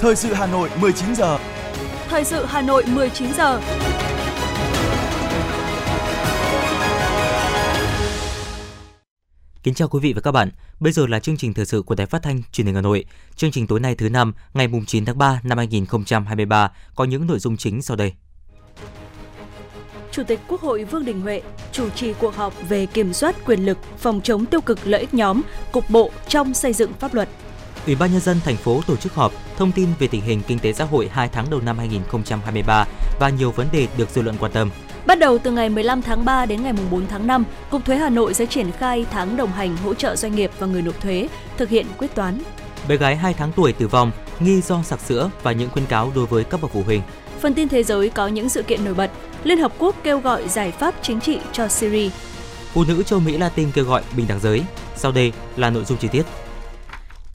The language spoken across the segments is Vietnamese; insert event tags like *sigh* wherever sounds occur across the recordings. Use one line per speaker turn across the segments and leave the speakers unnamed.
Thời sự Hà Nội 19 giờ.
Thời sự Hà Nội 19 giờ.
Kính chào quý vị và các bạn. Bây giờ là chương trình thời sự của Đài Phát thanh Truyền hình Hà Nội. Chương trình tối nay thứ năm, ngày 9 tháng 3 năm 2023 có những nội dung chính sau đây.
Chủ tịch Quốc hội Vương Đình Huệ chủ trì cuộc họp về kiểm soát quyền lực, phòng chống tiêu cực lợi ích nhóm, cục bộ trong xây dựng pháp luật.
Ủy ban nhân dân thành phố tổ chức họp thông tin về tình hình kinh tế xã hội 2 tháng đầu năm 2023 và nhiều vấn đề được dư luận quan tâm.
Bắt đầu từ ngày 15 tháng 3 đến ngày 4 tháng 5, Cục Thuế Hà Nội sẽ triển khai tháng đồng hành hỗ trợ doanh nghiệp và người nộp thuế thực hiện quyết toán.
Bé gái 2 tháng tuổi tử vong nghi do sặc sữa và những khuyến cáo đối với các bậc phụ huynh.
Phần tin thế giới có những sự kiện nổi bật. Liên Hợp Quốc kêu gọi giải pháp chính trị cho Syria.
Phụ nữ châu Mỹ Latin kêu gọi bình đẳng giới. Sau đây là nội dung chi tiết.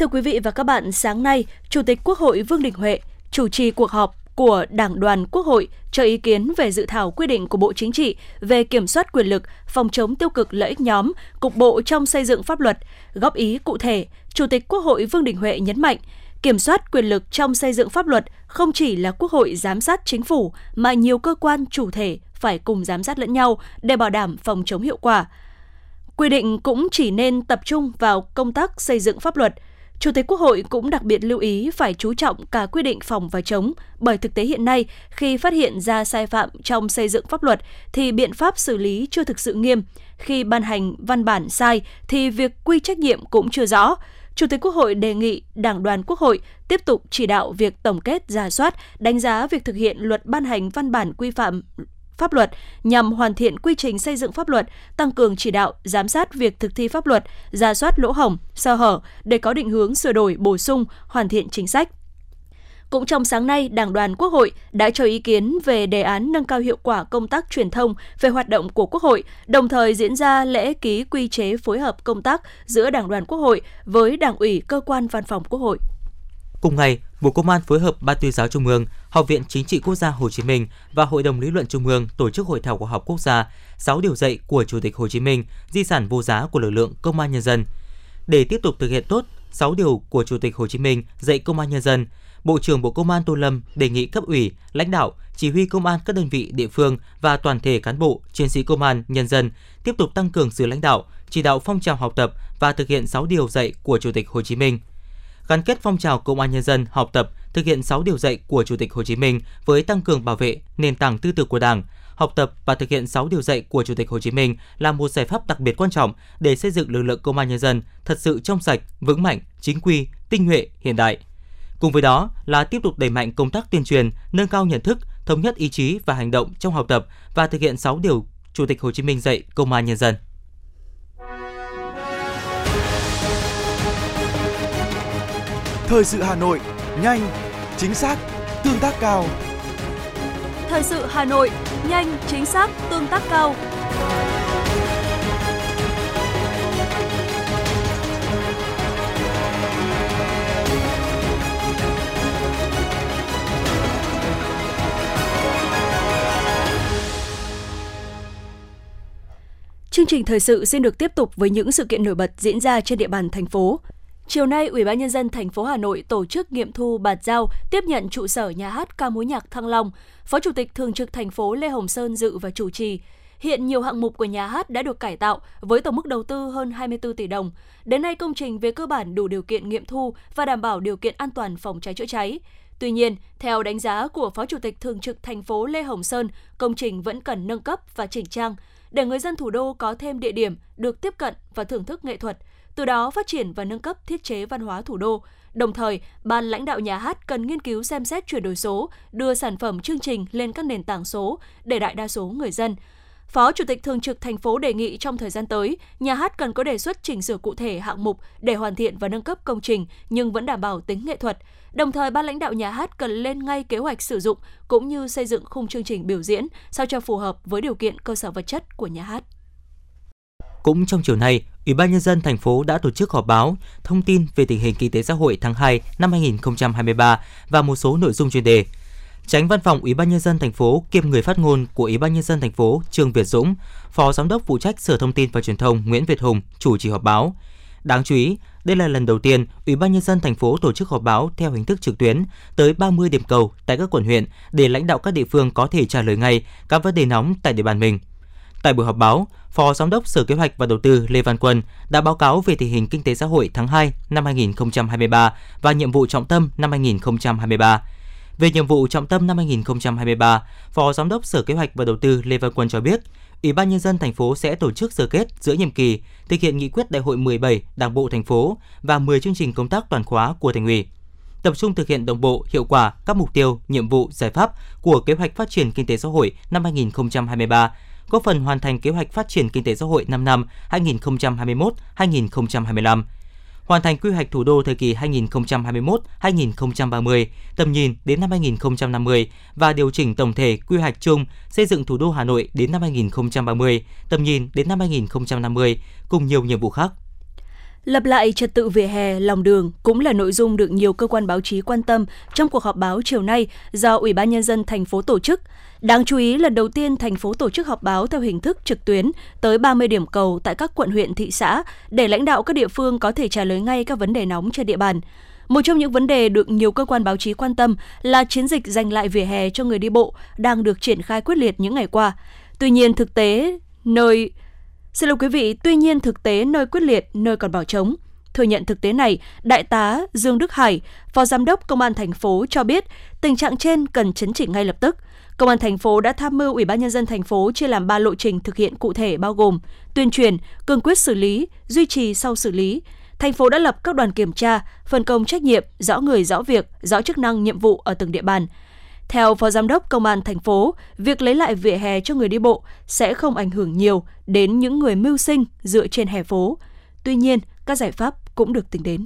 Thưa quý vị và các bạn, sáng nay, Chủ tịch Quốc hội Vương Đình Huệ chủ trì cuộc họp của Đảng đoàn Quốc hội cho ý kiến về dự thảo quy định của Bộ Chính trị về kiểm soát quyền lực, phòng chống tiêu cực lợi ích nhóm, cục bộ trong xây dựng pháp luật. Góp ý cụ thể, Chủ tịch Quốc hội Vương Đình Huệ nhấn mạnh, kiểm soát quyền lực trong xây dựng pháp luật không chỉ là Quốc hội giám sát chính phủ mà nhiều cơ quan chủ thể phải cùng giám sát lẫn nhau để bảo đảm phòng chống hiệu quả. Quy định cũng chỉ nên tập trung vào công tác xây dựng pháp luật – Chủ tịch Quốc hội cũng đặc biệt lưu ý phải chú trọng cả quy định phòng và chống, bởi thực tế hiện nay khi phát hiện ra sai phạm trong xây dựng pháp luật thì biện pháp xử lý chưa thực sự nghiêm, khi ban hành văn bản sai thì việc quy trách nhiệm cũng chưa rõ. Chủ tịch Quốc hội đề nghị Đảng đoàn Quốc hội tiếp tục chỉ đạo việc tổng kết, giả soát, đánh giá việc thực hiện luật ban hành văn bản quy phạm pháp luật nhằm hoàn thiện quy trình xây dựng pháp luật, tăng cường chỉ đạo, giám sát việc thực thi pháp luật, ra soát lỗ hổng, sơ hở để có định hướng sửa đổi, bổ sung, hoàn thiện chính sách. Cũng trong sáng nay, Đảng đoàn Quốc hội đã cho ý kiến về đề án nâng cao hiệu quả công tác truyền thông về hoạt động của Quốc hội, đồng thời diễn ra lễ ký quy chế phối hợp công tác giữa Đảng đoàn Quốc hội với Đảng ủy cơ quan văn phòng Quốc hội.
Cùng ngày, Bộ Công an phối hợp Ban tuyên giáo Trung ương, Học viện Chính trị Quốc gia Hồ Chí Minh và Hội đồng Lý luận Trung ương tổ chức hội thảo khoa học quốc gia 6 điều dạy của Chủ tịch Hồ Chí Minh, di sản vô giá của lực lượng Công an nhân dân. Để tiếp tục thực hiện tốt 6 điều của Chủ tịch Hồ Chí Minh dạy Công an nhân dân, Bộ trưởng Bộ Công an Tô Lâm đề nghị cấp ủy, lãnh đạo, chỉ huy công an các đơn vị địa phương và toàn thể cán bộ, chiến sĩ công an, nhân dân tiếp tục tăng cường sự lãnh đạo, chỉ đạo phong trào học tập và thực hiện 6 điều dạy của Chủ tịch Hồ Chí Minh – gắn kết phong trào công an nhân dân học tập, thực hiện 6 điều dạy của Chủ tịch Hồ Chí Minh với tăng cường bảo vệ nền tảng tư tưởng của Đảng, học tập và thực hiện 6 điều dạy của Chủ tịch Hồ Chí Minh là một giải pháp đặc biệt quan trọng để xây dựng lực lượng công an nhân dân thật sự trong sạch, vững mạnh, chính quy, tinh nhuệ, hiện đại. Cùng với đó là tiếp tục đẩy mạnh công tác tuyên truyền, nâng cao nhận thức, thống nhất ý chí và hành động trong học tập và thực hiện 6 điều Chủ tịch Hồ Chí Minh dạy công an nhân dân.
Thời sự Hà Nội, nhanh, chính xác, tương tác cao.
Thời sự Hà Nội, nhanh, chính xác, tương tác cao. Chương trình thời sự xin được tiếp tục với những sự kiện nổi bật diễn ra trên địa bàn thành phố. Chiều nay, Ủy ban nhân dân thành phố Hà Nội tổ chức nghiệm thu bàn giao tiếp nhận trụ sở nhà hát ca mối nhạc Thăng Long. Phó Chủ tịch Thường trực thành phố Lê Hồng Sơn dự và chủ trì. Hiện nhiều hạng mục của nhà hát đã được cải tạo với tổng mức đầu tư hơn 24 tỷ đồng. Đến nay công trình về cơ bản đủ điều kiện nghiệm thu và đảm bảo điều kiện an toàn phòng cháy chữa cháy. Tuy nhiên, theo đánh giá của Phó Chủ tịch Thường trực thành phố Lê Hồng Sơn, công trình vẫn cần nâng cấp và chỉnh trang để người dân thủ đô có thêm địa điểm được tiếp cận và thưởng thức nghệ thuật – từ đó phát triển và nâng cấp thiết chế văn hóa thủ đô. Đồng thời, ban lãnh đạo nhà hát cần nghiên cứu xem xét chuyển đổi số, đưa sản phẩm chương trình lên các nền tảng số để đại đa số người dân. Phó Chủ tịch Thường trực thành phố đề nghị trong thời gian tới, nhà hát cần có đề xuất chỉnh sửa cụ thể hạng mục để hoàn thiện và nâng cấp công trình nhưng vẫn đảm bảo tính nghệ thuật. Đồng thời, ban lãnh đạo nhà hát cần lên ngay kế hoạch sử dụng cũng như xây dựng khung chương trình biểu diễn sao cho phù hợp với điều kiện cơ sở vật chất của nhà hát.
Cũng trong chiều nay, Ủy ban nhân dân thành phố đã tổ chức họp báo thông tin về tình hình kinh tế xã hội tháng 2 năm 2023 và một số nội dung chuyên đề. Tránh Văn phòng Ủy ban nhân dân thành phố kiêm người phát ngôn của Ủy ban nhân dân thành phố Trương Việt Dũng, Phó Giám đốc phụ trách Sở Thông tin và Truyền thông Nguyễn Việt Hùng chủ trì họp báo. Đáng chú ý, đây là lần đầu tiên Ủy ban nhân dân thành phố tổ chức họp báo theo hình thức trực tuyến tới 30 điểm cầu tại các quận huyện để lãnh đạo các địa phương có thể trả lời ngay các vấn đề nóng tại địa bàn mình. Tại buổi họp báo, Phó Giám đốc Sở Kế hoạch và Đầu tư Lê Văn Quân đã báo cáo về tình hình kinh tế xã hội tháng 2 năm 2023 và nhiệm vụ trọng tâm năm 2023. Về nhiệm vụ trọng tâm năm 2023, Phó Giám đốc Sở Kế hoạch và Đầu tư Lê Văn Quân cho biết, Ủy ban nhân dân thành phố sẽ tổ chức sơ kết giữa nhiệm kỳ, thực hiện nghị quyết đại hội 17 Đảng bộ thành phố và 10 chương trình công tác toàn khóa của thành ủy. Tập trung thực hiện đồng bộ, hiệu quả các mục tiêu, nhiệm vụ, giải pháp của kế hoạch phát triển kinh tế xã hội năm 2023, góp phần hoàn thành kế hoạch phát triển kinh tế xã hội 5 năm 2021-2025 hoàn thành quy hoạch thủ đô thời kỳ 2021-2030, tầm nhìn đến năm 2050 và điều chỉnh tổng thể quy hoạch chung xây dựng thủ đô Hà Nội đến năm 2030, tầm nhìn đến năm 2050 cùng nhiều nhiệm vụ khác.
Lập lại trật tự vỉa hè, lòng đường cũng là nội dung được nhiều cơ quan báo chí quan tâm trong cuộc họp báo chiều nay do Ủy ban nhân dân thành phố tổ chức. Đáng chú ý, lần đầu tiên thành phố tổ chức họp báo theo hình thức trực tuyến tới 30 điểm cầu tại các quận huyện thị xã để lãnh đạo các địa phương có thể trả lời ngay các vấn đề nóng trên địa bàn. Một trong những vấn đề được nhiều cơ quan báo chí quan tâm là chiến dịch giành lại vỉa hè cho người đi bộ đang được triển khai quyết liệt những ngày qua. Tuy nhiên thực tế nơi Xin lỗi quý vị, tuy nhiên thực tế nơi quyết liệt, nơi còn bỏ trống. Thừa nhận thực tế này, Đại tá Dương Đức Hải, Phó Giám đốc Công an thành phố cho biết tình trạng trên cần chấn chỉnh ngay lập tức. Công an thành phố đã tham mưu Ủy ban nhân dân thành phố chia làm 3 lộ trình thực hiện cụ thể bao gồm tuyên truyền, cương quyết xử lý, duy trì sau xử lý. Thành phố đã lập các đoàn kiểm tra, phân công trách nhiệm, rõ người rõ việc, rõ chức năng nhiệm vụ ở từng địa bàn. Theo Phó Giám đốc Công an thành phố, việc lấy lại vỉa hè cho người đi bộ sẽ không ảnh hưởng nhiều đến những người mưu sinh dựa trên hè phố. Tuy nhiên, các giải pháp cũng được tính đến.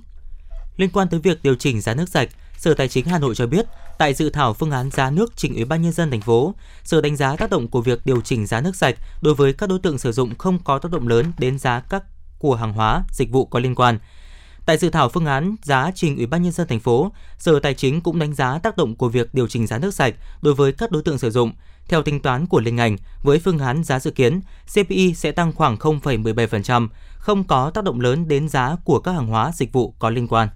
Liên quan tới việc điều chỉnh giá nước sạch, Sở Tài chính Hà Nội cho biết, tại dự thảo phương án giá nước trình Ủy ban nhân dân thành phố, Sở đánh giá tác động của việc điều chỉnh giá nước sạch đối với các đối tượng sử dụng không có tác động lớn đến giá các của hàng hóa, dịch vụ có liên quan. Tại dự thảo phương án giá trình Ủy ban nhân dân thành phố, Sở Tài chính cũng đánh giá tác động của việc điều chỉnh giá nước sạch đối với các đối tượng sử dụng. Theo tính toán của liên ngành, với phương án giá dự kiến, CPI sẽ tăng khoảng 0,17%, không có tác động lớn đến giá của các hàng hóa dịch vụ có liên quan.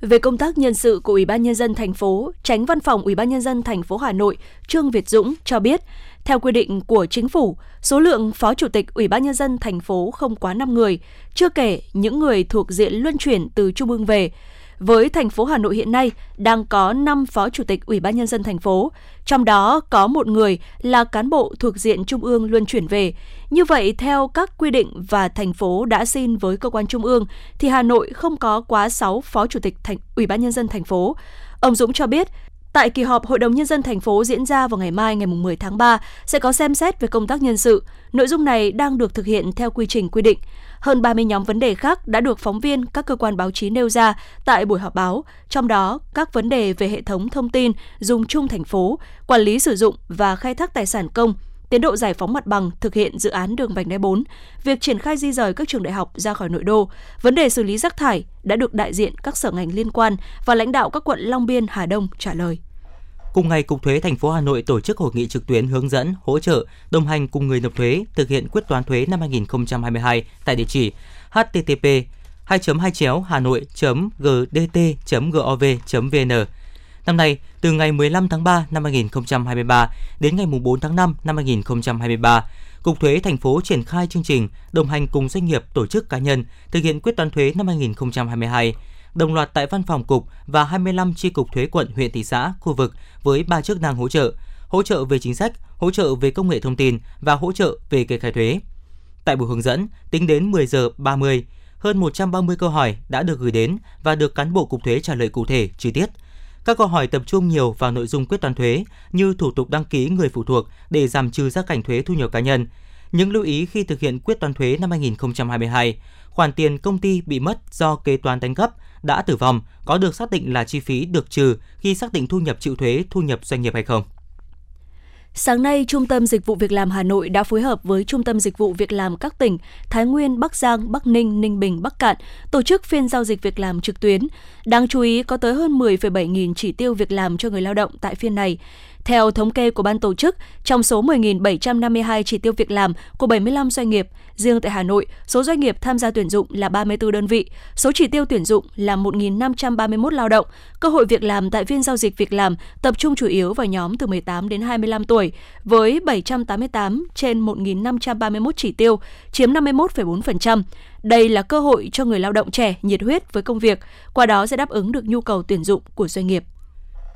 Về công tác nhân sự của Ủy ban nhân dân thành phố, Tránh Văn phòng Ủy ban nhân dân thành phố Hà Nội Trương Việt Dũng cho biết, theo quy định của chính phủ, số lượng phó chủ tịch Ủy ban nhân dân thành phố không quá 5 người, chưa kể những người thuộc diện luân chuyển từ trung ương về. Với thành phố Hà Nội hiện nay đang có 5 phó chủ tịch Ủy ban nhân dân thành phố, trong đó có một người là cán bộ thuộc diện trung ương luân chuyển về. Như vậy, theo các quy định và thành phố đã xin với cơ quan trung ương, thì Hà Nội không có quá 6 phó chủ tịch thành Ủy ban nhân dân thành phố. Ông Dũng cho biết, Tại kỳ họp Hội đồng Nhân dân thành phố diễn ra vào ngày mai ngày 10 tháng 3 sẽ có xem xét về công tác nhân sự. Nội dung này đang được thực hiện theo quy trình quy định. Hơn 30 nhóm vấn đề khác đã được phóng viên các cơ quan báo chí nêu ra tại buổi họp báo, trong đó các vấn đề về hệ thống thông tin dùng chung thành phố, quản lý sử dụng và khai thác tài sản công, tiến độ giải phóng mặt bằng thực hiện dự án đường vành đai 4, việc triển khai di rời các trường đại học ra khỏi nội đô, vấn đề xử lý rác thải đã được đại diện các sở ngành liên quan và lãnh đạo các quận Long Biên, Hà Đông trả lời.
Cùng ngày, Cục Thuế thành phố Hà Nội tổ chức hội nghị trực tuyến hướng dẫn, hỗ trợ, đồng hành cùng người nộp thuế thực hiện quyết toán thuế năm 2022 tại địa chỉ http 2 2 chéo hà nội gdt gov vn Năm nay, từ ngày 15 tháng 3 năm 2023 đến ngày 4 tháng 5 năm 2023, Cục Thuế thành phố triển khai chương trình đồng hành cùng doanh nghiệp, tổ chức cá nhân thực hiện quyết toán thuế năm 2022 đồng loạt tại văn phòng cục và 25 chi cục thuế quận, huyện, thị xã, khu vực với ba chức năng hỗ trợ: hỗ trợ về chính sách, hỗ trợ về công nghệ thông tin và hỗ trợ về kê khai thuế. Tại buổi hướng dẫn, tính đến 10 giờ 30, hơn 130 câu hỏi đã được gửi đến và được cán bộ cục thuế trả lời cụ thể, chi tiết. Các câu hỏi tập trung nhiều vào nội dung quyết toán thuế như thủ tục đăng ký người phụ thuộc để giảm trừ gia cảnh thuế thu nhập cá nhân, những lưu ý khi thực hiện quyết toán thuế năm 2022, khoản tiền công ty bị mất do kế toán đánh cắp đã tử vong có được xác định là chi phí được trừ khi xác định thu nhập chịu thuế thu nhập doanh nghiệp hay không.
Sáng nay, Trung tâm Dịch vụ Việc làm Hà Nội đã phối hợp với Trung tâm Dịch vụ Việc làm các tỉnh Thái Nguyên, Bắc Giang, Bắc Ninh, Ninh Bình, Bắc Cạn tổ chức phiên giao dịch việc làm trực tuyến. Đáng chú ý có tới hơn 10,7 nghìn chỉ tiêu việc làm cho người lao động tại phiên này. Theo thống kê của ban tổ chức, trong số 10.752 chỉ tiêu việc làm của 75 doanh nghiệp, riêng tại Hà Nội, số doanh nghiệp tham gia tuyển dụng là 34 đơn vị, số chỉ tiêu tuyển dụng là 1.531 lao động. Cơ hội việc làm tại phiên giao dịch việc làm tập trung chủ yếu vào nhóm từ 18 đến 25 tuổi, với 788 trên 1.531 chỉ tiêu, chiếm 51,4%. Đây là cơ hội cho người lao động trẻ nhiệt huyết với công việc, qua đó sẽ đáp ứng được nhu cầu tuyển dụng của doanh nghiệp.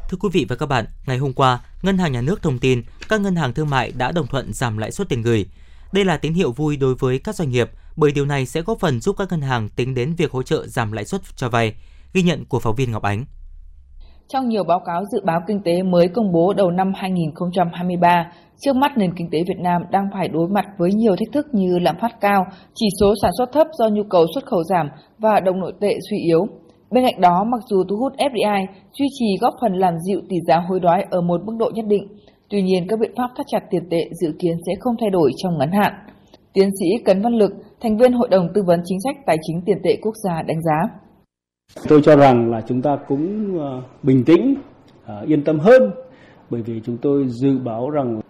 Thưa quý vị và các bạn, ngày hôm qua, Ngân hàng Nhà nước thông tin các ngân hàng thương mại đã đồng thuận giảm lãi suất tiền gửi. Đây là tín hiệu vui đối với các doanh nghiệp bởi điều này sẽ góp phần giúp các ngân hàng tính đến việc hỗ trợ giảm lãi suất cho vay. Ghi nhận của phóng viên Ngọc Ánh.
Trong nhiều báo cáo dự báo kinh tế mới công bố đầu năm 2023, trước mắt nền kinh tế Việt Nam đang phải đối mặt với nhiều thách thức như lạm phát cao, chỉ số sản xuất thấp do nhu cầu xuất khẩu giảm và đồng nội tệ suy yếu. Bên cạnh đó, mặc dù thu hút FDI duy trì góp phần làm dịu tỷ giá hối đoái ở một mức độ nhất định, tuy nhiên các biện pháp thắt chặt tiền tệ dự kiến sẽ không thay đổi trong ngắn hạn. Tiến sĩ Cấn Văn Lực, thành viên Hội đồng Tư vấn Chính sách Tài chính Tiền tệ Quốc gia đánh giá.
Tôi cho rằng là chúng ta cũng ờ, bình tĩnh, ờ, yên tâm hơn bởi vì chúng tôi dự báo rằng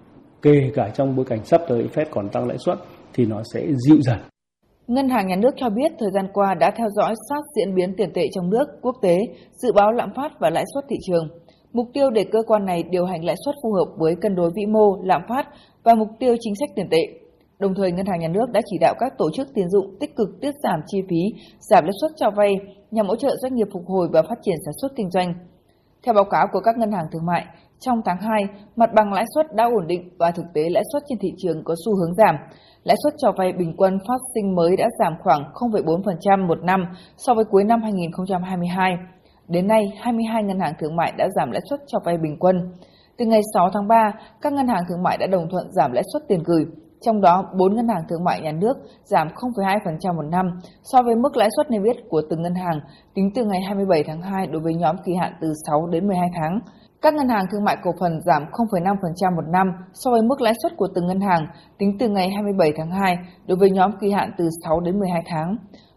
kể cả trong bối cảnh sắp tới Fed còn tăng lãi suất thì nó sẽ dịu dần.
Ngân hàng Nhà nước cho biết thời gian qua đã theo dõi sát diễn biến tiền tệ trong nước, quốc tế, dự báo lạm phát và lãi suất thị trường. Mục tiêu để cơ quan này điều hành lãi suất phù hợp với cân đối vĩ mô, lạm phát và mục tiêu chính sách tiền tệ. Đồng thời, Ngân hàng Nhà nước đã chỉ đạo các tổ chức tiến dụng tích cực tiết giảm chi phí, giảm lãi suất cho vay nhằm hỗ trợ doanh nghiệp phục hồi và phát triển sản xuất kinh doanh. Theo báo cáo của các ngân hàng thương mại, trong tháng 2, mặt bằng lãi suất đã ổn định và thực tế lãi suất trên thị trường có xu hướng giảm. Lãi suất cho vay bình quân phát sinh mới đã giảm khoảng 0,4% một năm so với cuối năm 2022. Đến nay, 22 ngân hàng thương mại đã giảm lãi suất cho vay bình quân. Từ ngày 6 tháng 3, các ngân hàng thương mại đã đồng thuận giảm lãi suất tiền gửi, trong đó 4 ngân hàng thương mại nhà nước giảm 0,2% một năm so với mức lãi suất niêm yết của từng ngân hàng tính từ ngày 27 tháng 2 đối với nhóm kỳ hạn từ 6 đến 12 tháng. Các ngân hàng thương mại cổ phần giảm 0,5% một năm so với mức lãi suất của từng ngân hàng tính từ ngày 27 tháng 2 đối với nhóm kỳ hạn từ 6 đến 12 tháng.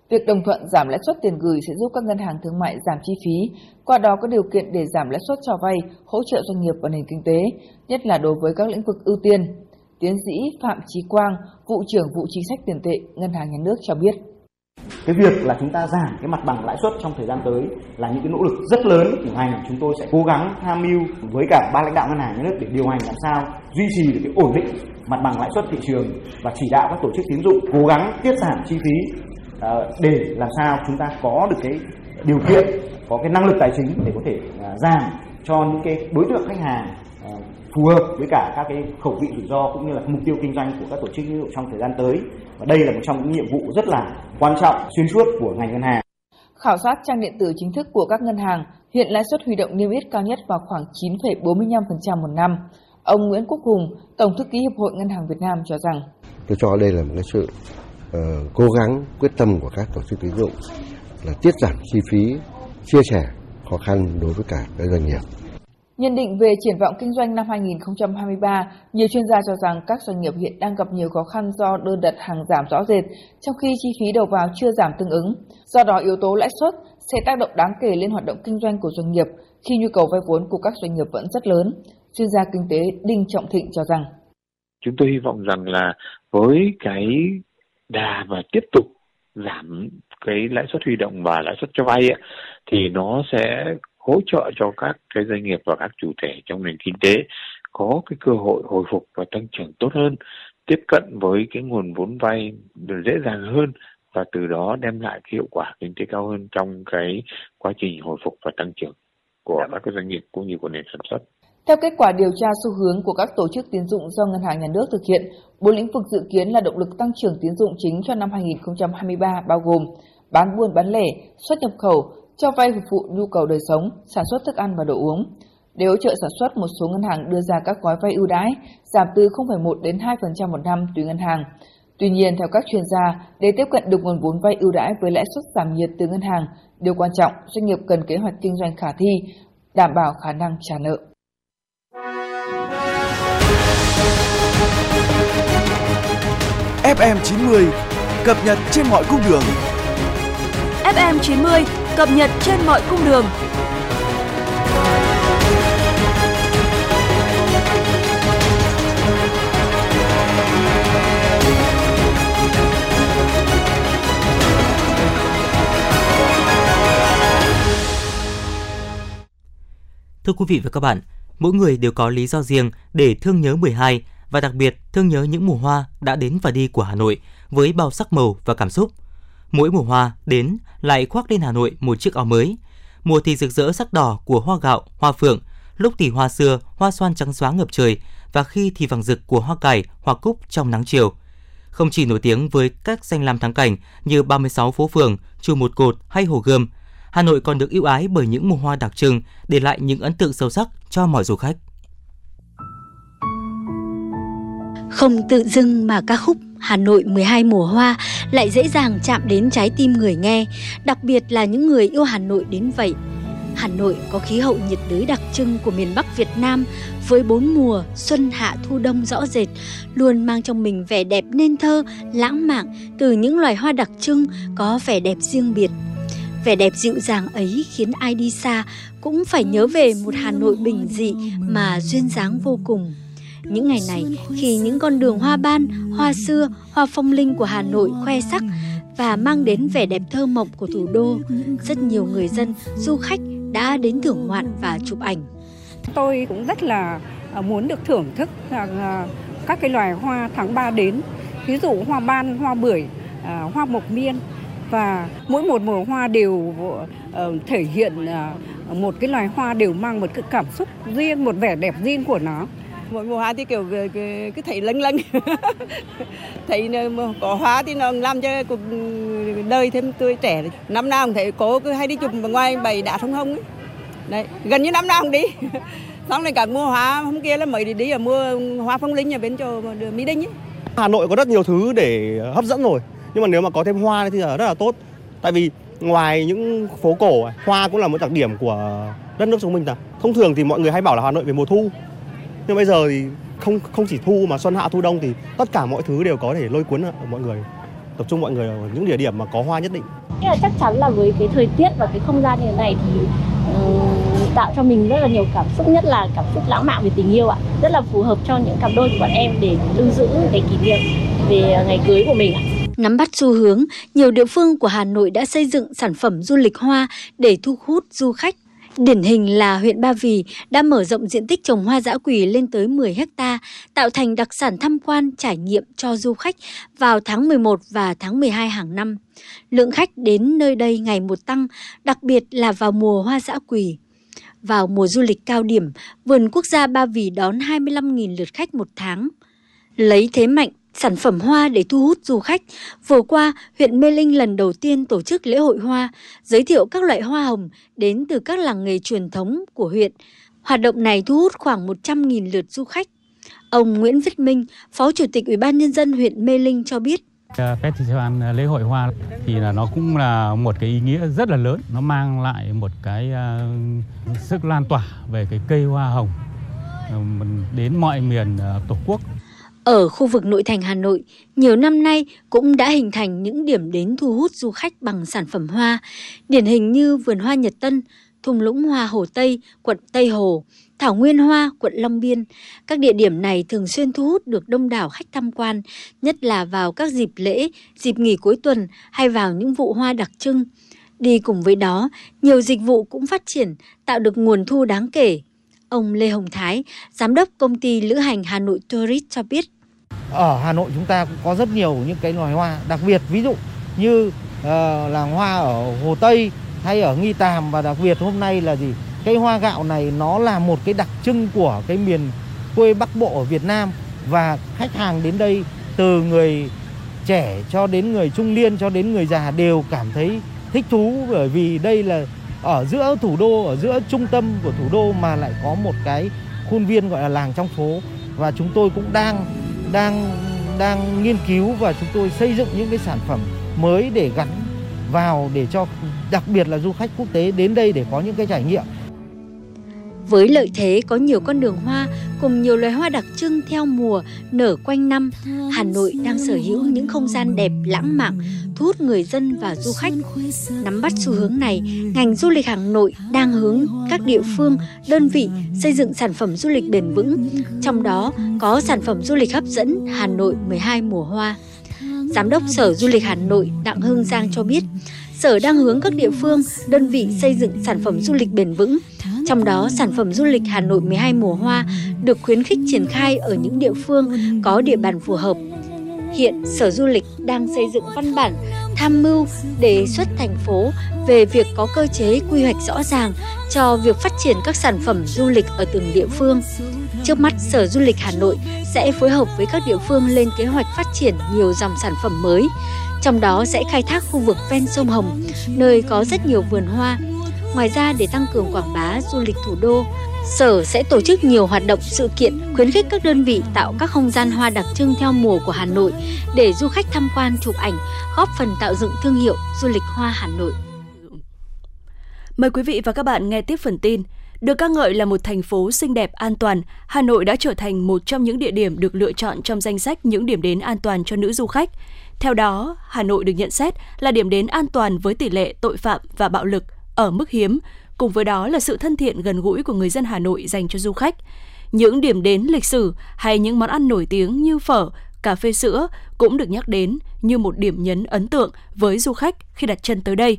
Việc đồng thuận giảm lãi suất tiền gửi sẽ giúp các ngân hàng thương mại giảm chi phí, qua đó có điều kiện để giảm lãi suất cho vay, hỗ trợ doanh nghiệp và nền kinh tế, nhất là đối với các lĩnh vực ưu tiên. Tiến sĩ Phạm Chí Quang, vụ trưởng vụ chính sách tiền tệ Ngân hàng Nhà nước cho biết.
Cái việc là chúng ta giảm cái mặt bằng lãi suất trong thời gian tới là những cái nỗ lực rất lớn của ngành. Chúng tôi sẽ cố gắng tham mưu với cả ba lãnh đạo ngân hàng nhà nước để điều hành làm sao duy trì được cái ổn định mặt bằng lãi suất thị trường và chỉ đạo các tổ chức tín dụng cố gắng tiết giảm chi phí ờ, để làm sao chúng ta có được cái điều kiện có cái năng lực tài chính để có thể ờ, giảm cho những cái đối tượng khách hàng phù hợp với cả các cái khẩu vị rủi ro cũng như là mục tiêu kinh doanh của các tổ chức tín dụng trong thời gian tới và đây là một trong những nhiệm vụ rất là quan trọng xuyên suốt của ngành ngân hàng.
Khảo sát trang điện tử chính thức của các ngân hàng, hiện lãi suất huy động niêm yết cao nhất vào khoảng 9,45% một năm. Ông Nguyễn Quốc Hùng, Tổng thư ký Hiệp hội Ngân hàng Việt Nam cho rằng
Tôi cho đây là một cái sự uh, cố gắng quyết tâm của các tổ chức tín dụng là tiết giảm chi phí, chia sẻ khó khăn đối với cả các doanh nghiệp.
Nhận định về triển vọng kinh doanh năm 2023, nhiều chuyên gia cho rằng các doanh nghiệp hiện đang gặp nhiều khó khăn do đơn đặt hàng giảm rõ rệt, trong khi chi phí đầu vào chưa giảm tương ứng. Do đó, yếu tố lãi suất sẽ tác động đáng kể lên hoạt động kinh doanh của doanh nghiệp khi nhu cầu vay vốn của các doanh nghiệp vẫn rất lớn. Chuyên gia kinh tế Đinh Trọng Thịnh cho rằng
Chúng tôi hy vọng rằng là với cái đà và tiếp tục giảm cái lãi suất huy động và lãi suất cho vay ấy, thì nó sẽ hỗ trợ cho các cái doanh nghiệp và các chủ thể trong nền kinh tế có cái cơ hội hồi phục và tăng trưởng tốt hơn, tiếp cận với cái nguồn vốn vay dễ dàng hơn và từ đó đem lại cái hiệu quả kinh tế cao hơn trong cái quá trình hồi phục và tăng trưởng của các cái doanh nghiệp cũng như của nền sản xuất.
Theo kết quả điều tra xu hướng của các tổ chức tín dụng do Ngân hàng Nhà nước thực hiện, bốn lĩnh vực dự kiến là động lực tăng trưởng tín dụng chính cho năm 2023 bao gồm bán buôn bán lẻ, xuất nhập khẩu, cho vay phục vụ nhu cầu đời sống, sản xuất thức ăn và đồ uống. Để hỗ trợ sản xuất, một số ngân hàng đưa ra các gói vay ưu đãi giảm từ 0,1 đến 2% một năm tùy ngân hàng. Tuy nhiên, theo các chuyên gia, để tiếp cận được nguồn vốn vay ưu đãi với lãi suất giảm nhiệt từ ngân hàng, điều quan trọng doanh nghiệp cần kế hoạch kinh doanh khả thi, đảm bảo khả năng trả nợ.
FM 90 cập nhật trên mọi cung đường.
FM 90 cập nhật trên mọi cung đường.
Thưa quý vị và các bạn, mỗi người đều có lý do riêng để thương nhớ 12 và đặc biệt thương nhớ những mùa hoa đã đến và đi của Hà Nội với bao sắc màu và cảm xúc – Mỗi mùa hoa đến lại khoác lên Hà Nội một chiếc áo mới. Mùa thì rực rỡ sắc đỏ của hoa gạo, hoa phượng, lúc thì hoa xưa, hoa xoan trắng xóa ngập trời và khi thì vàng rực của hoa cải, hoa cúc trong nắng chiều. Không chỉ nổi tiếng với các danh lam thắng cảnh như 36 phố phường, chùa Một Cột hay Hồ Gươm, Hà Nội còn được ưu ái bởi những mùa hoa đặc trưng để lại những ấn tượng sâu sắc cho mọi du khách.
Không tự dưng mà ca khúc Hà Nội 12 mùa hoa lại dễ dàng chạm đến trái tim người nghe, đặc biệt là những người yêu Hà Nội đến vậy. Hà Nội có khí hậu nhiệt đới đặc trưng của miền Bắc Việt Nam với bốn mùa xuân hạ thu đông rõ rệt, luôn mang trong mình vẻ đẹp nên thơ, lãng mạn từ những loài hoa đặc trưng có vẻ đẹp riêng biệt. Vẻ đẹp dịu dàng ấy khiến ai đi xa cũng phải nhớ về một Hà Nội bình dị mà duyên dáng vô cùng. Những ngày này, khi những con đường hoa ban, hoa xưa, hoa phong linh của Hà Nội khoe sắc và mang đến vẻ đẹp thơ mộng của thủ đô, rất nhiều người dân, du khách đã đến thưởng ngoạn và chụp ảnh.
Tôi cũng rất là à, muốn được thưởng thức à, à, các cái loài hoa tháng 3 đến, ví dụ hoa ban, hoa bưởi, hoa mộc miên và mỗi một mùa hoa đều ờ, thể hiện một cái loài hoa đều mang một cái cảm xúc riêng, một vẻ đẹp riêng của nó
mỗi mùa hoa thì kiểu cứ thấy lâng lâng *laughs* thấy có hoa thì nó làm cho cuộc đời thêm tươi trẻ. Năm nào cũng thấy cố cứ hay đi chụp ngoài bầy đá sông hông ấy. đấy, gần như năm nào cũng đi. *laughs* Xong rồi cả mua hoa hôm kia là mới đi đi ở mua hoa phong linh ở bên chỗ mỹ đinh ấy.
hà nội có rất nhiều thứ để hấp dẫn rồi. Nhưng mà nếu mà có thêm hoa thì rất là tốt. Tại vì ngoài những phố cổ hoa cũng là một đặc điểm của đất nước chúng mình ta. Thông thường thì mọi người hay bảo là hà nội về mùa thu nhưng bây giờ thì không không chỉ thu mà xuân hạ thu đông thì tất cả mọi thứ đều có thể lôi cuốn mọi người tập trung mọi người ở những địa điểm mà có hoa nhất định.
Nhưng mà chắc chắn là với cái thời tiết và cái không gian như thế này thì uh, tạo cho mình rất là nhiều cảm xúc nhất là cảm xúc lãng mạn về tình yêu ạ. Rất là phù hợp cho những cặp đôi của bọn em để lưu giữ cái kỷ niệm về ngày cưới của mình ạ.
Nắm bắt xu hướng, nhiều địa phương của Hà Nội đã xây dựng sản phẩm du lịch hoa để thu hút du khách Điển hình là huyện Ba Vì đã mở rộng diện tích trồng hoa dã quỳ lên tới 10 hecta, tạo thành đặc sản tham quan trải nghiệm cho du khách vào tháng 11 và tháng 12 hàng năm. Lượng khách đến nơi đây ngày một tăng, đặc biệt là vào mùa hoa dã quỳ. Vào mùa du lịch cao điểm, vườn quốc gia Ba Vì đón 25.000 lượt khách một tháng. Lấy thế mạnh sản phẩm hoa để thu hút du khách. Vừa qua, huyện Mê Linh lần đầu tiên tổ chức lễ hội hoa, giới thiệu các loại hoa hồng đến từ các làng nghề truyền thống của huyện. Hoạt động này thu hút khoảng 100.000 lượt du khách. Ông Nguyễn Viết Minh, Phó Chủ tịch Ủy ban Nhân dân huyện Mê Linh cho biết.
Festival à, lễ hội hoa thì là nó cũng là một cái ý nghĩa rất là lớn. Nó mang lại một cái uh, sức lan tỏa về cái cây hoa hồng uh, đến mọi miền uh, Tổ quốc.
Ở khu vực nội thành Hà Nội, nhiều năm nay cũng đã hình thành những điểm đến thu hút du khách bằng sản phẩm hoa, điển hình như vườn hoa Nhật Tân, thung lũng hoa Hồ Tây, quận Tây Hồ, Thảo Nguyên Hoa, quận Long Biên. Các địa điểm này thường xuyên thu hút được đông đảo khách tham quan, nhất là vào các dịp lễ, dịp nghỉ cuối tuần hay vào những vụ hoa đặc trưng. Đi cùng với đó, nhiều dịch vụ cũng phát triển, tạo được nguồn thu đáng kể. Ông Lê Hồng Thái, giám đốc công ty lữ hành Hà Nội Tourist cho biết.
Ở Hà Nội chúng ta cũng có rất nhiều những cái loài hoa, đặc biệt ví dụ như uh, làng hoa ở Hồ Tây hay ở Nghi Tàm và đặc biệt hôm nay là gì? Cây hoa gạo này nó là một cái đặc trưng của cái miền quê Bắc Bộ ở Việt Nam và khách hàng đến đây từ người trẻ cho đến người trung niên cho đến người già đều cảm thấy thích thú bởi vì đây là ở giữa thủ đô ở giữa trung tâm của thủ đô mà lại có một cái khuôn viên gọi là làng trong phố và chúng tôi cũng đang đang đang nghiên cứu và chúng tôi xây dựng những cái sản phẩm mới để gắn vào để cho đặc biệt là du khách quốc tế đến đây để có những cái trải nghiệm.
Với lợi thế có nhiều con đường hoa cùng nhiều loài hoa đặc trưng theo mùa nở quanh năm, Hà Nội đang sở hữu những không gian đẹp lãng mạn, thu hút người dân và du khách. Nắm bắt xu hướng này, ngành du lịch Hà Nội đang hướng các địa phương, đơn vị xây dựng sản phẩm du lịch bền vững, trong đó có sản phẩm du lịch hấp dẫn Hà Nội 12 mùa hoa. Giám đốc Sở Du lịch Hà Nội Đặng Hương Giang cho biết, Sở đang hướng các địa phương, đơn vị xây dựng sản phẩm du lịch bền vững, trong đó, sản phẩm du lịch Hà Nội 12 mùa hoa được khuyến khích triển khai ở những địa phương có địa bàn phù hợp. Hiện Sở Du lịch đang xây dựng văn bản tham mưu đề xuất thành phố về việc có cơ chế quy hoạch rõ ràng cho việc phát triển các sản phẩm du lịch ở từng địa phương. Trước mắt, Sở Du lịch Hà Nội sẽ phối hợp với các địa phương lên kế hoạch phát triển nhiều dòng sản phẩm mới, trong đó sẽ khai thác khu vực ven sông Hồng, nơi có rất nhiều vườn hoa. Ngoài ra, để tăng cường quảng bá du lịch thủ đô, Sở sẽ tổ chức nhiều hoạt động sự kiện khuyến khích các đơn vị tạo các không gian hoa đặc trưng theo mùa của Hà Nội để du khách tham quan chụp ảnh, góp phần tạo dựng thương hiệu du lịch hoa Hà Nội.
Mời quý vị và các bạn nghe tiếp phần tin. Được ca ngợi là một thành phố xinh đẹp an toàn, Hà Nội đã trở thành một trong những địa điểm được lựa chọn trong danh sách những điểm đến an toàn cho nữ du khách. Theo đó, Hà Nội được nhận xét là điểm đến an toàn với tỷ lệ tội phạm và bạo lực ở mức hiếm, cùng với đó là sự thân thiện gần gũi của người dân Hà Nội dành cho du khách. Những điểm đến lịch sử hay những món ăn nổi tiếng như phở, cà phê sữa cũng được nhắc đến như một điểm nhấn ấn tượng với du khách khi đặt chân tới đây.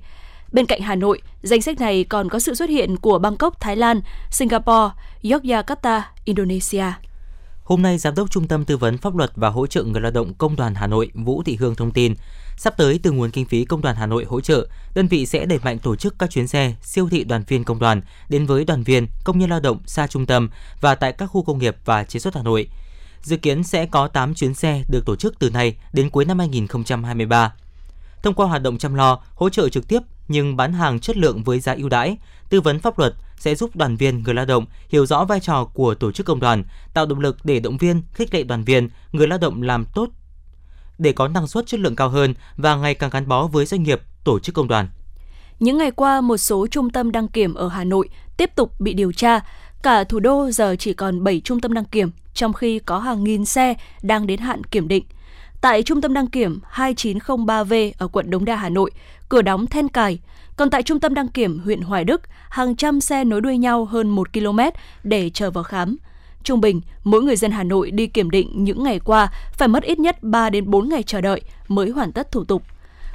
Bên cạnh Hà Nội, danh sách này còn có sự xuất hiện của Bangkok, Thái Lan, Singapore, Yogyakarta, Indonesia.
Hôm nay, Giám đốc Trung tâm Tư vấn Pháp luật và Hỗ trợ Người lao động Công đoàn Hà Nội Vũ Thị Hương thông tin, sắp tới từ nguồn kinh phí Công đoàn Hà Nội hỗ trợ, đơn vị sẽ đẩy mạnh tổ chức các chuyến xe siêu thị đoàn viên công đoàn đến với đoàn viên, công nhân lao động xa trung tâm và tại các khu công nghiệp và chế xuất Hà Nội. Dự kiến sẽ có 8 chuyến xe được tổ chức từ nay đến cuối năm 2023. Thông qua hoạt động chăm lo, hỗ trợ trực tiếp nhưng bán hàng chất lượng với giá ưu đãi, tư vấn pháp luật sẽ giúp đoàn viên người lao động hiểu rõ vai trò của tổ chức công đoàn, tạo động lực để động viên, khích lệ đoàn viên, người lao động làm tốt để có năng suất chất lượng cao hơn và ngày càng gắn bó với doanh nghiệp, tổ chức công đoàn.
Những ngày qua, một số trung tâm đăng kiểm ở Hà Nội tiếp tục bị điều tra. Cả thủ đô giờ chỉ còn 7 trung tâm đăng kiểm, trong khi có hàng nghìn xe đang đến hạn kiểm định. Tại trung tâm đăng kiểm 2903V ở quận Đống Đa, Hà Nội, cửa đóng then cài. Còn tại trung tâm đăng kiểm huyện Hoài Đức, hàng trăm xe nối đuôi nhau hơn 1 km để chờ vào khám. Trung bình, mỗi người dân Hà Nội đi kiểm định những ngày qua phải mất ít nhất 3 đến 4 ngày chờ đợi mới hoàn tất thủ tục.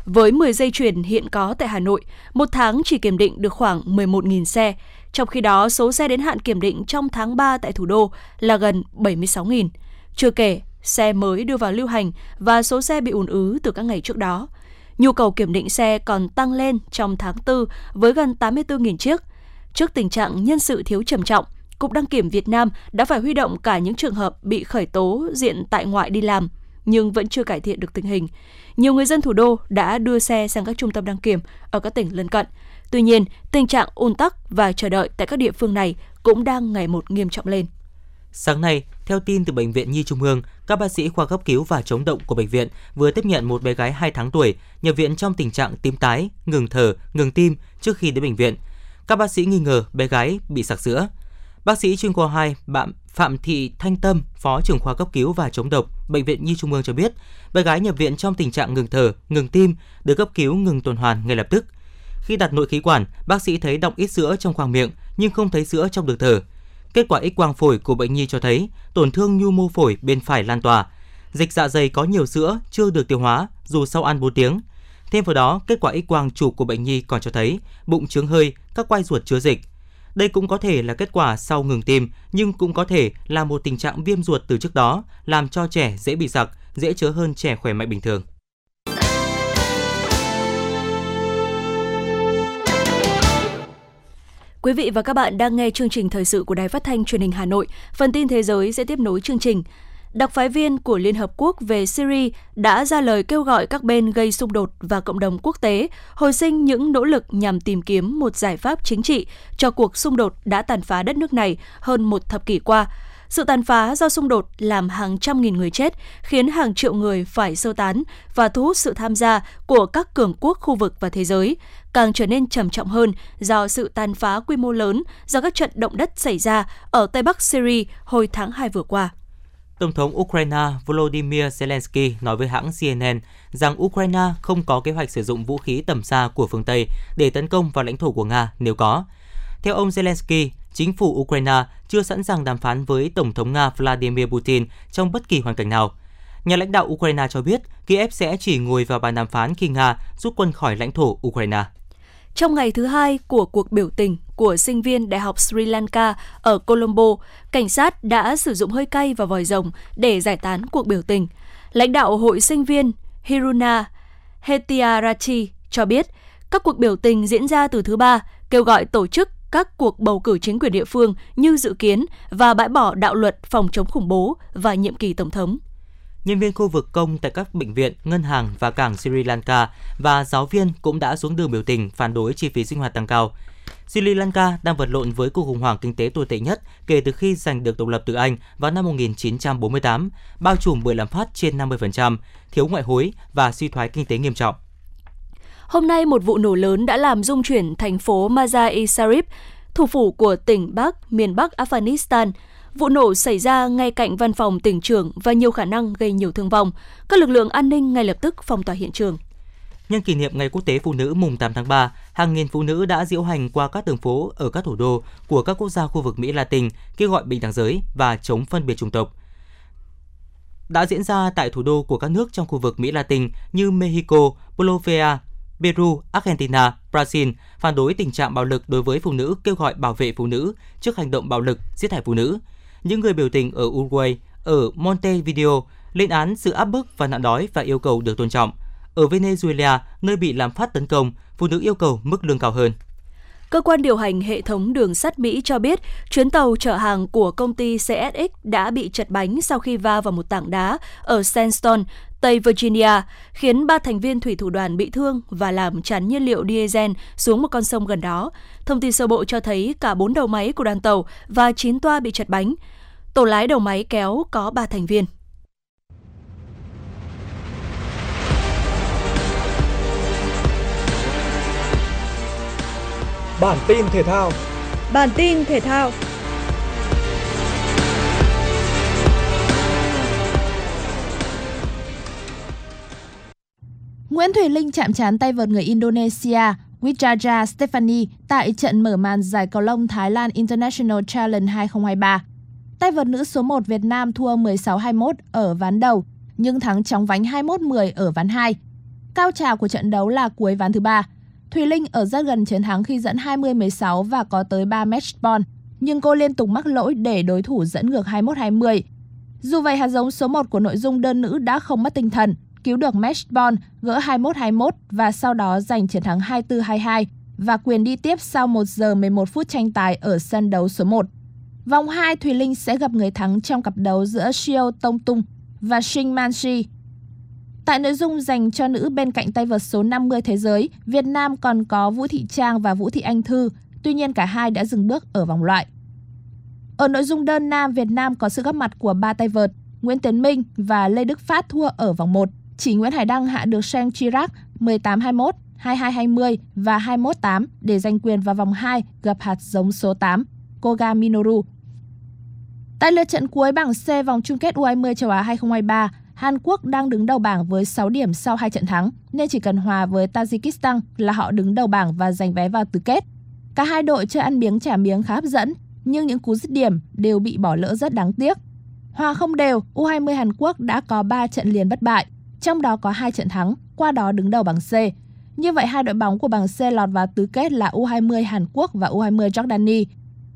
Với 10 dây chuyền hiện có tại Hà Nội, một tháng chỉ kiểm định được khoảng 11.000 xe, trong khi đó số xe đến hạn kiểm định trong tháng 3 tại thủ đô là gần 76.000. Chưa kể, xe mới đưa vào lưu hành và số xe bị ùn ứ từ các ngày trước đó. Nhu cầu kiểm định xe còn tăng lên trong tháng 4 với gần 84.000 chiếc. Trước tình trạng nhân sự thiếu trầm trọng, Cục Đăng kiểm Việt Nam đã phải huy động cả những trường hợp bị khởi tố diện tại ngoại đi làm, nhưng vẫn chưa cải thiện được tình hình. Nhiều người dân thủ đô đã đưa xe sang các trung tâm đăng kiểm ở các tỉnh lân cận. Tuy nhiên, tình trạng ùn tắc và chờ đợi tại các địa phương này cũng đang ngày một nghiêm trọng lên.
Sáng nay, theo tin từ Bệnh viện Nhi Trung ương, các bác sĩ khoa cấp cứu và chống động của bệnh viện vừa tiếp nhận một bé gái 2 tháng tuổi nhập viện trong tình trạng tím tái, ngừng thở, ngừng tim trước khi đến bệnh viện. Các bác sĩ nghi ngờ bé gái bị sặc sữa. Bác sĩ chuyên khoa 2 bạn Phạm Thị Thanh Tâm, Phó trưởng khoa cấp cứu và chống độc, Bệnh viện Nhi Trung ương cho biết, bé gái nhập viện trong tình trạng ngừng thở, ngừng tim, được cấp cứu ngừng tuần hoàn ngay lập tức. Khi đặt nội khí quản, bác sĩ thấy đọng ít sữa trong khoang miệng nhưng không thấy sữa trong đường thở. Kết quả X quang phổi của bệnh nhi cho thấy tổn thương nhu mô phổi bên phải lan tỏa. Dịch dạ dày có nhiều sữa chưa được tiêu hóa dù sau ăn 4 tiếng. Thêm vào đó, kết quả X quang chụp của bệnh nhi còn cho thấy bụng trướng hơi, các quai ruột chứa dịch. Đây cũng có thể là kết quả sau ngừng tim, nhưng cũng có thể là một tình trạng viêm ruột từ trước đó, làm cho trẻ dễ bị sặc, dễ chứa hơn trẻ khỏe mạnh bình thường.
Quý vị và các bạn đang nghe chương trình thời sự của Đài Phát thanh Truyền hình Hà Nội. Phần tin thế giới sẽ tiếp nối chương trình. Đặc phái viên của Liên Hợp Quốc về Syria đã ra lời kêu gọi các bên gây xung đột và cộng đồng quốc tế hồi sinh những nỗ lực nhằm tìm kiếm một giải pháp chính trị cho cuộc xung đột đã tàn phá đất nước này hơn một thập kỷ qua. Sự tàn phá do xung đột làm hàng trăm nghìn người chết, khiến hàng triệu người phải sơ tán và thu hút sự tham gia của các cường quốc khu vực và thế giới, càng trở nên trầm trọng hơn do sự tàn phá quy mô lớn do các trận động đất xảy ra ở Tây Bắc Syria hồi tháng 2 vừa qua.
Tổng thống Ukraine Volodymyr Zelensky nói với hãng CNN rằng Ukraine không có kế hoạch sử dụng vũ khí tầm xa của phương Tây để tấn công vào lãnh thổ của Nga nếu có. Theo ông Zelensky, chính phủ Ukraine chưa sẵn sàng đàm phán với Tổng thống Nga Vladimir Putin trong bất kỳ hoàn cảnh nào. Nhà lãnh đạo Ukraine cho biết Kiev sẽ chỉ ngồi vào bàn đàm phán khi Nga rút quân khỏi lãnh thổ Ukraine.
Trong ngày thứ hai của cuộc biểu tình của sinh viên Đại học Sri Lanka ở Colombo, cảnh sát đã sử dụng hơi cay và vòi rồng để giải tán cuộc biểu tình. Lãnh đạo hội sinh viên Hiruna Hetiarachi cho biết các cuộc biểu tình diễn ra từ thứ ba, kêu gọi tổ chức các cuộc bầu cử chính quyền địa phương như dự kiến và bãi bỏ đạo luật phòng chống khủng bố và nhiệm kỳ tổng thống.
Nhân viên khu vực công tại các bệnh viện, ngân hàng và cảng Sri Lanka và giáo viên cũng đã xuống đường biểu tình phản đối chi phí sinh hoạt tăng cao. Sri Lanka đang vật lộn với cuộc khủng hoảng kinh tế tồi tệ nhất kể từ khi giành được độc lập từ Anh vào năm 1948, bao trùm bởi lạm phát trên 50%, thiếu ngoại hối và suy thoái kinh tế nghiêm trọng.
Hôm nay, một vụ nổ lớn đã làm rung chuyển thành phố Mazar-e Sharif, thủ phủ của tỉnh Bắc, miền Bắc Afghanistan. Vụ nổ xảy ra ngay cạnh văn phòng tỉnh trưởng và nhiều khả năng gây nhiều thương vong. Các lực lượng an ninh ngay lập tức phong tỏa hiện trường.
Nhân kỷ niệm Ngày Quốc tế Phụ nữ mùng 8 tháng 3, hàng nghìn phụ nữ đã diễu hành qua các đường phố ở các thủ đô của các quốc gia khu vực Mỹ Latin kêu gọi bình đẳng giới và chống phân biệt chủng tộc. Đã diễn ra tại thủ đô của các nước trong khu vực Mỹ Latin như Mexico, Bolivia, Peru, Argentina, Brazil phản đối tình trạng bạo lực đối với phụ nữ kêu gọi bảo vệ phụ nữ trước hành động bạo lực giết hại phụ nữ. Những người biểu tình ở Uruguay, ở Montevideo lên án sự áp bức và nạn đói và yêu cầu được tôn trọng. Ở Venezuela, nơi bị làm phát tấn công, phụ nữ yêu cầu mức lương cao hơn.
Cơ quan điều hành hệ thống đường sắt Mỹ cho biết chuyến tàu chở hàng của công ty CSX đã bị chật bánh sau khi va vào một tảng đá ở Sandstone, Tây Virginia, khiến ba thành viên thủy thủ đoàn bị thương và làm tràn nhiên liệu diesel xuống một con sông gần đó. Thông tin sơ bộ cho thấy cả bốn đầu máy của đoàn tàu và 9 toa bị chật bánh. Tổ lái đầu máy kéo có 3 thành viên.
Bản tin thể thao.
Bản tin thể thao.
Nguyễn Thùy Linh chạm trán tay vợt người Indonesia Wijaja Stephanie tại trận mở màn giải cầu lông Thái Lan International Challenge 2023. Tay vợt nữ số 1 Việt Nam thua 16-21 ở ván đầu, nhưng thắng chóng vánh 21-10 ở ván 2. Cao trào của trận đấu là cuối ván thứ ba. Thùy Linh ở rất gần chiến thắng khi dẫn 20-16 và có tới 3 match point, nhưng cô liên tục mắc lỗi để đối thủ dẫn ngược 21-20. Dù vậy, hạt giống số 1 của nội dung đơn nữ đã không mất tinh thần, cứu được match point gỡ 21-21 và sau đó giành chiến thắng 24-22 và quyền đi tiếp sau 1 giờ 11 phút tranh tài ở sân đấu số 1. Vòng 2, Thùy Linh sẽ gặp người thắng trong cặp đấu giữa Shio Tông Tung và Shin Manshi. Tại nội dung dành cho nữ bên cạnh tay vợt số 50 thế giới, Việt Nam còn có Vũ Thị Trang và Vũ Thị Anh Thư, tuy nhiên cả hai đã dừng bước ở vòng loại. Ở nội dung đơn nam, Việt Nam có sự góp mặt của ba tay vợt, Nguyễn Tiến Minh và Lê Đức Phát thua ở vòng 1. Chỉ Nguyễn Hải Đăng hạ được Sang Chirac 18-21, 22-20 và 21-8 để giành quyền vào vòng 2 gặp hạt giống số 8, Koga Minoru. Tại lượt trận cuối bảng C vòng chung kết U20 châu Á 2023, Hàn Quốc đang đứng đầu bảng với 6 điểm sau hai trận thắng, nên chỉ cần hòa với Tajikistan là họ đứng đầu bảng và giành vé vào tứ kết. Cả hai đội chơi ăn miếng trả miếng khá hấp dẫn, nhưng những cú dứt điểm đều bị bỏ lỡ rất đáng tiếc. Hòa không đều, U20 Hàn Quốc đã có 3 trận liền bất bại, trong đó có hai trận thắng, qua đó đứng đầu bảng C. Như vậy hai đội bóng của bảng C lọt vào tứ kết là U20 Hàn Quốc và U20 Jordani.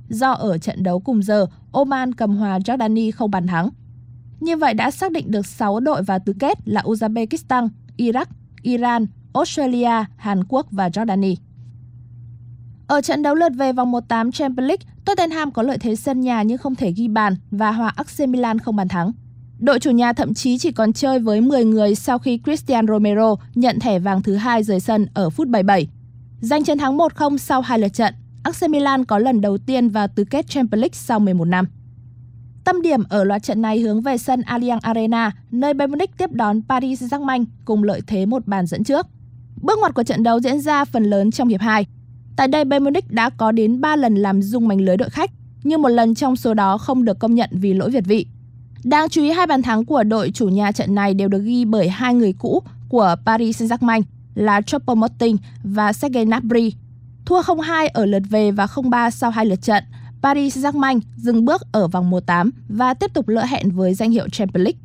Do ở trận đấu cùng giờ, Oman cầm hòa Jordani không bàn thắng. Như vậy đã xác định được 6 đội vào tứ kết là Uzbekistan, Iraq, Iran, Australia, Hàn Quốc và Jordani. Ở trận đấu lượt về vòng 1/8 Champions League, Tottenham có lợi thế sân nhà nhưng không thể ghi bàn và hòa AC Milan không bàn thắng. Đội chủ nhà thậm chí chỉ còn chơi với 10 người sau khi Christian Romero nhận thẻ vàng thứ hai rời sân ở phút 77. Giành chiến thắng 1-0 sau hai lượt trận, AC Milan có lần đầu tiên vào tứ kết Champions League sau 11 năm. Tâm điểm ở loạt trận này hướng về sân Allianz Arena, nơi Bayern Munich tiếp đón Paris Saint-Germain cùng lợi thế một bàn dẫn trước. Bước ngoặt của trận đấu diễn ra phần lớn trong hiệp 2. Tại đây Bayern Munich đã có đến 3 lần làm rung mảnh lưới đội khách, nhưng một lần trong số đó không được công nhận vì lỗi việt vị. Đáng chú ý hai bàn thắng của đội chủ nhà trận này đều được ghi bởi hai người cũ của Paris Saint-Germain là Choupo-Moting và Sergei Gnabry. Thua 0-2 ở lượt về và 0-3 sau hai lượt trận, Paris Saint-Germain dừng bước ở vòng 1/8 và tiếp tục lỡ hẹn với danh hiệu Champions League.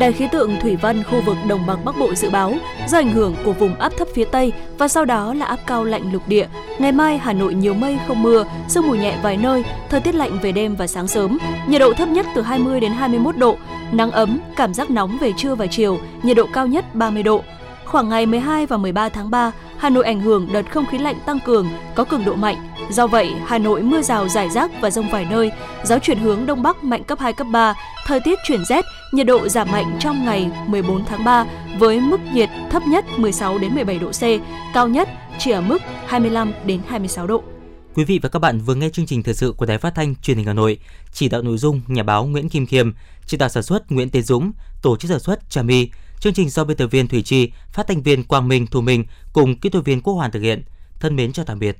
Đài khí tượng thủy văn khu vực đồng bằng Bắc Bộ dự báo do ảnh hưởng của vùng áp thấp phía Tây và sau đó là áp cao lạnh lục địa, ngày mai Hà Nội nhiều mây không mưa, sương mù nhẹ vài nơi, thời tiết lạnh về đêm và sáng sớm, nhiệt độ thấp nhất từ 20 đến 21 độ, nắng ấm, cảm giác nóng về trưa và chiều, nhiệt độ cao nhất 30 độ. Khoảng ngày 12 và 13 tháng 3, Hà Nội ảnh hưởng đợt không khí lạnh tăng cường, có cường độ mạnh. Do vậy, Hà Nội mưa rào rải rác và rông vài nơi, gió chuyển hướng đông bắc mạnh cấp 2 cấp 3, thời tiết chuyển rét, nhiệt độ giảm mạnh trong ngày 14 tháng 3 với mức nhiệt thấp nhất 16 đến 17 độ C, cao nhất chỉ ở mức 25 đến 26 độ.
Quý vị và các bạn vừa nghe chương trình thời sự của Đài Phát thanh Truyền hình Hà Nội, chỉ đạo nội dung nhà báo Nguyễn Kim Khiêm, chỉ đạo sản xuất Nguyễn Tiến Dũng, tổ chức sản xuất Trà My. Chương trình do biên tập viên Thủy Chi, phát thanh viên Quang Minh Thu Minh cùng kỹ thuật viên Quốc Hoàn thực hiện. Thân mến chào tạm biệt.